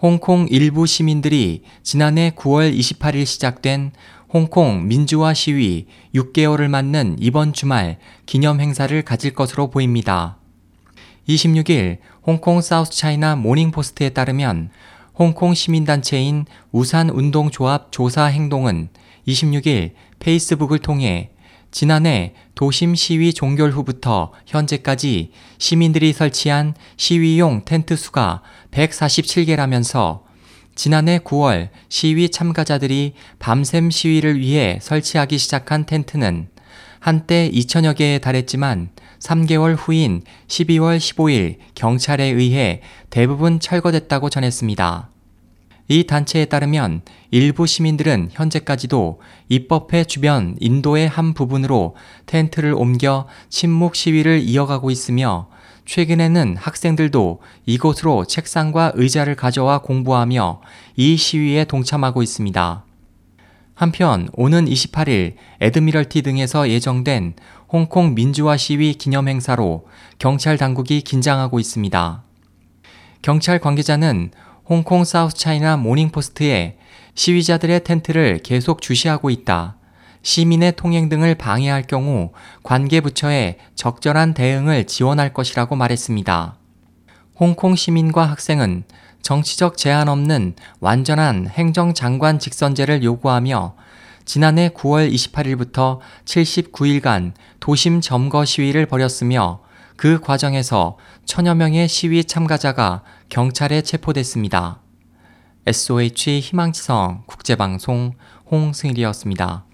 홍콩 일부 시민들이 지난해 9월 28일 시작된 홍콩 민주화 시위 6개월을 맞는 이번 주말 기념 행사를 가질 것으로 보입니다. 26일 홍콩 사우스 차이나 모닝포스트에 따르면 홍콩 시민단체인 우산운동조합 조사 행동은 26일 페이스북을 통해 지난해 도심 시위 종결 후부터 현재까지 시민들이 설치한 시위용 텐트 수가 147개라면서 지난해 9월 시위 참가자들이 밤샘 시위를 위해 설치하기 시작한 텐트는 한때 2천여 개에 달했지만 3개월 후인 12월 15일 경찰에 의해 대부분 철거됐다고 전했습니다. 이 단체에 따르면 일부 시민들은 현재까지도 입법회 주변 인도의 한 부분으로 텐트를 옮겨 침묵 시위를 이어가고 있으며 최근에는 학생들도 이곳으로 책상과 의자를 가져와 공부하며 이 시위에 동참하고 있습니다. 한편 오는 28일 에드미럴티 등에서 예정된 홍콩 민주화 시위 기념 행사로 경찰 당국이 긴장하고 있습니다. 경찰 관계자는 홍콩 사우스 차이나 모닝포스트에 시위자들의 텐트를 계속 주시하고 있다. 시민의 통행 등을 방해할 경우 관계 부처에 적절한 대응을 지원할 것이라고 말했습니다. 홍콩 시민과 학생은 정치적 제한 없는 완전한 행정장관 직선제를 요구하며 지난해 9월 28일부터 79일간 도심 점거 시위를 벌였으며 그 과정에서 천여 명의 시위 참가자가 경찰에 체포됐습니다. SOH 희망지성 국제방송 홍승일이었습니다.